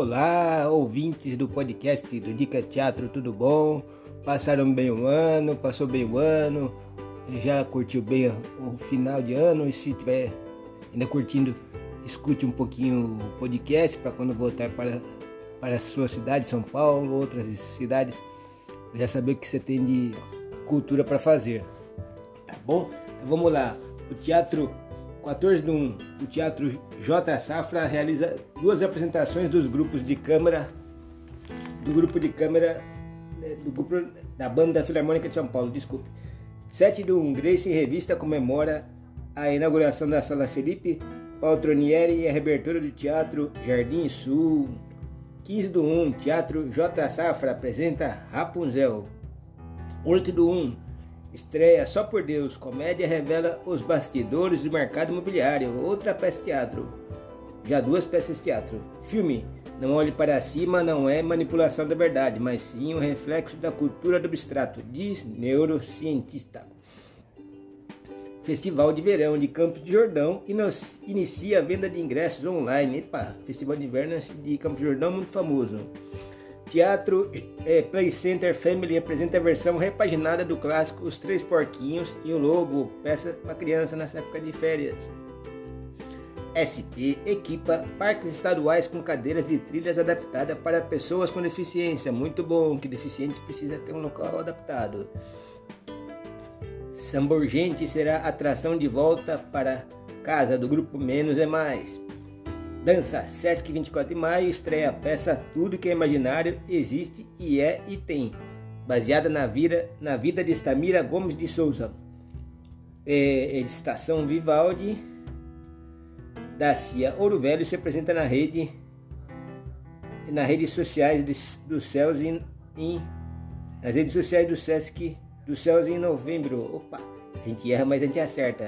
Olá, ouvintes do podcast do Dica Teatro, tudo bom? Passaram bem o ano, passou bem o ano, já curtiu bem o final de ano e se tiver ainda curtindo, escute um pouquinho o podcast para quando voltar para, para a sua cidade, São Paulo, outras cidades, já saber o que você tem de cultura para fazer. Tá bom? Então vamos lá. O teatro 14 de 1, o Teatro J Safra realiza duas apresentações dos grupos de câmara do grupo de câmara né, do grupo da banda Filarmônica de São Paulo, desculpe. 7 de 1, Grace Revista comemora a inauguração da Sala Felipe Paltronieri e a reabertura do Teatro Jardim Sul. 15 do 1, Teatro J Safra apresenta Rapunzel. 8 do 1, Estreia Só por Deus, comédia revela os bastidores do mercado imobiliário, outra peça teatro. Já duas peças teatro. Filme Não Olhe Para Cima não é manipulação da verdade, mas sim um reflexo da cultura do abstrato, diz neurocientista. Festival de Verão de Campos de Jordão inicia a venda de ingressos online. Epa, Festival de Inverno de Campos de Jordão muito famoso. Teatro é, Play Center Family apresenta a versão repaginada do clássico Os Três Porquinhos e o Lobo, peça para criança nessa época de férias. SP equipa parques estaduais com cadeiras de trilhas adaptadas para pessoas com deficiência. Muito bom, que deficiente precisa ter um local adaptado. Samborgente será atração de volta para casa do grupo Menos é Mais. Dança Sesc 24 de maio estreia a peça Tudo que é Imaginário existe e é e tem, baseada na vida, na vida de Estamira Gomes de Souza. É, Estação Vivaldi da CIA Ouro Velho se apresenta na rede nas redes sociais dos céus em, em, nas redes sociais do Sesc dos céus em novembro. Opa, a gente erra, mas a gente acerta.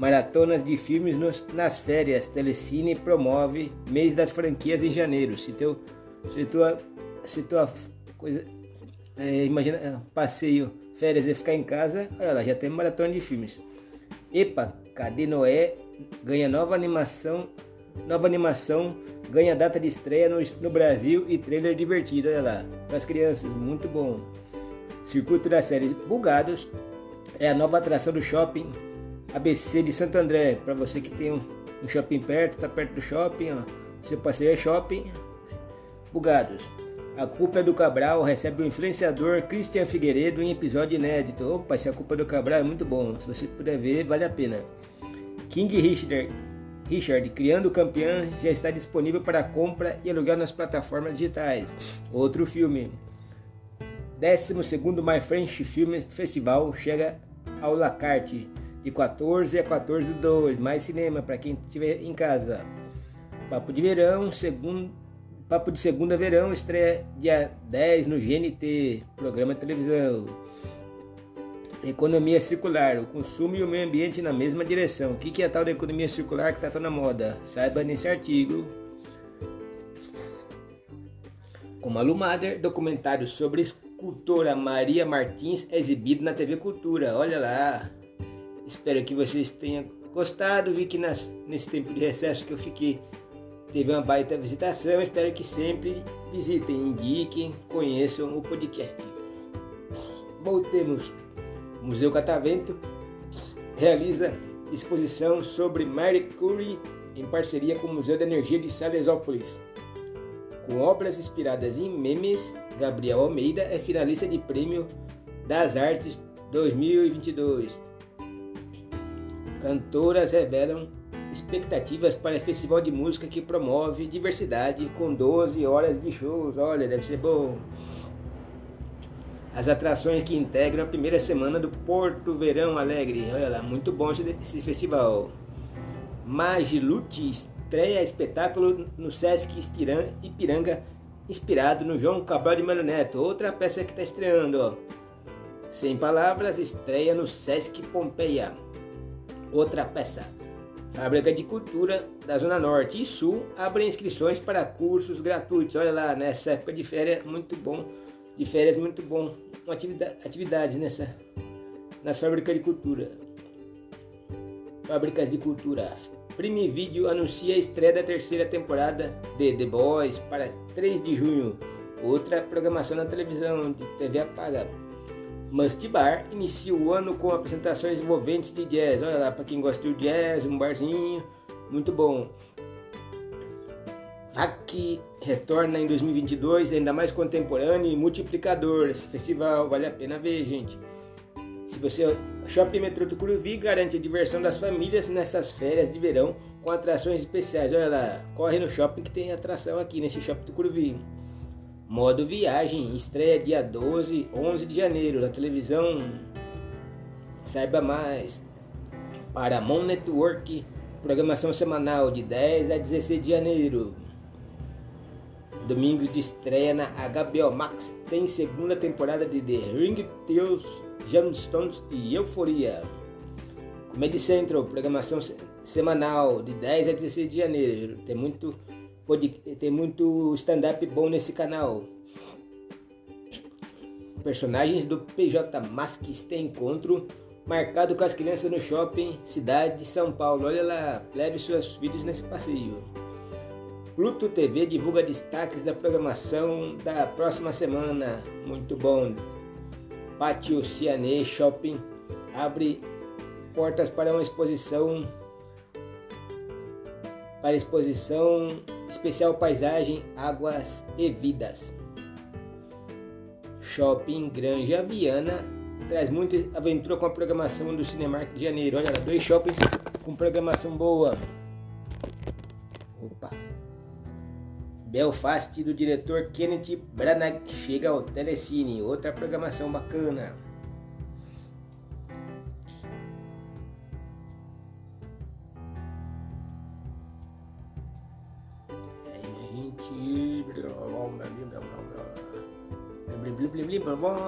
Maratonas de filmes nos, nas férias. Telecine promove mês das franquias em janeiro. Se teu, se tua, se tua coisa, é, imagina, é, passeio, férias e ficar em casa, olha lá, já tem maratona de filmes. Epa, Cadê Noé ganha nova animação, nova animação, ganha data de estreia no, no Brasil e trailer divertido, olha lá, para as crianças, muito bom. Circuito da série Bugados é a nova atração do shopping ABC de Santo André, para você que tem um, um shopping perto, está perto do shopping, ó, seu passeio é shopping, bugados. A culpa é do Cabral recebe o influenciador Christian Figueiredo em episódio inédito. Opa, se a culpa é do Cabral é muito bom. Se você puder ver, vale a pena. King Richard, Richard Criando Campeão já está disponível para compra e aluguel nas plataformas digitais. Outro filme. 12 My French Film Festival chega ao La Carte de 14 a 14 do 2, mais cinema para quem estiver em casa. Papo de Verão, segundo, Papo de Segunda Verão, estreia dia 10 no GNT, programa televisão. Economia circular, o consumo e o meio ambiente na mesma direção. O que é a tal da economia circular que está tão na moda? Saiba nesse artigo. Com Malu Mader, documentário sobre escultora Maria Martins exibido na TV Cultura. Olha lá. Espero que vocês tenham gostado. Vi que nas, nesse tempo de recesso que eu fiquei teve uma baita visitação. Espero que sempre visitem, indiquem, conheçam o podcast. Voltemos. Museu Catavento realiza exposição sobre Marie Curie em parceria com o Museu da Energia de Salesópolis. Com obras inspiradas em memes, Gabriel Almeida é finalista de Prêmio das Artes 2022. Cantoras revelam expectativas para festival de música que promove diversidade com 12 horas de shows. Olha, deve ser bom. As atrações que integram a primeira semana do Porto Verão Alegre. Olha lá, muito bom esse festival. Magilute estreia espetáculo no Sesc Ipiranga, inspirado no João Cabral de Melo Neto. Outra peça que está estreando, ó. Sem palavras, estreia no Sesc Pompeia. Outra peça. Fábrica de Cultura da Zona Norte e Sul abre inscrições para cursos gratuitos. Olha lá, nessa época de férias, muito bom. De férias, muito bom. Atividade, atividades nessa, nas fábricas de cultura. Fábricas de cultura. Prime Video anuncia a estreia da terceira temporada de The Boys para 3 de junho. Outra programação na televisão de TV apaga. Must Bar inicia o ano com apresentações envolventes de jazz. Olha lá, para quem gosta de jazz, um barzinho, muito bom. VAC retorna em 2022, ainda mais contemporâneo e multiplicador. Esse festival vale a pena ver, gente. Se você Shopping Metrô do Curuvi garante a diversão das famílias nessas férias de verão com atrações especiais. Olha lá, corre no shopping que tem atração aqui nesse Shopping do Curuvi. Modo Viagem, estreia dia 12, 11 de janeiro na televisão. Saiba mais. Paramount Network, programação semanal de 10 a 16 de janeiro. Domingos de estreia na HBO Max tem segunda temporada de The Ring Tales Gemstones e Euforia. Comedy Central, programação semanal de 10 a 16 de janeiro. Tem muito, tem muito stand-up bom nesse canal. Personagens do PJ Masks tem encontro marcado com as crianças no shopping Cidade de São Paulo. Olha lá, leve seus filhos nesse passeio. Pluto TV divulga destaques da programação da próxima semana. Muito bom. Pátio Cianê Shopping abre portas para uma exposição para exposição especial paisagem, águas e vidas. Shopping Granja Viana traz muita aventura com a programação do Cinemark de Janeiro. Olha lá, dois shoppings com programação boa. Opa. Belfast do diretor Kenneth Branagh chega ao Telecine, outra programação bacana.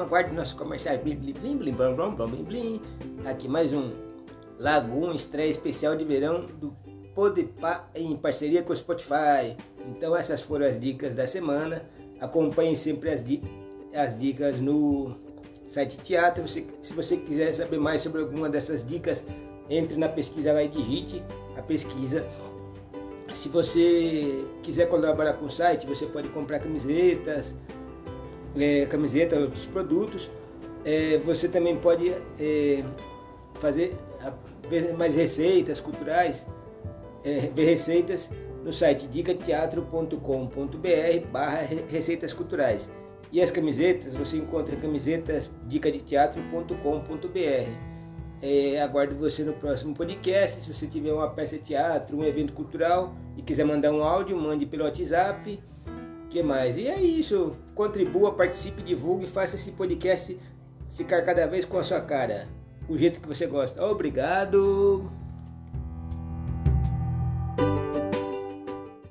Aguarde nossos comerciais. Aqui mais um Lagoon estreia especial de verão do Podpah em parceria com o Spotify. Então essas foram as dicas da semana. Acompanhe sempre as, di as dicas no site Teatro. Se, se você quiser saber mais sobre alguma dessas dicas, entre na pesquisa lá e digite a pesquisa. Se você quiser colaborar com o site, você pode comprar camisetas, é, camisetas, outros produtos. É, você também pode é, fazer mais receitas culturais, é, ver receitas no site dicateatro.com.br barra receitas culturais. E as camisetas, você encontra camisetas dicadeteatro.com.br. É, aguardo você no próximo podcast. Se você tiver uma peça de teatro, um evento cultural e quiser mandar um áudio, mande pelo WhatsApp. que mais? E é isso. Contribua, participe, divulgue, faça esse podcast ficar cada vez com a sua cara, o jeito que você gosta. Obrigado!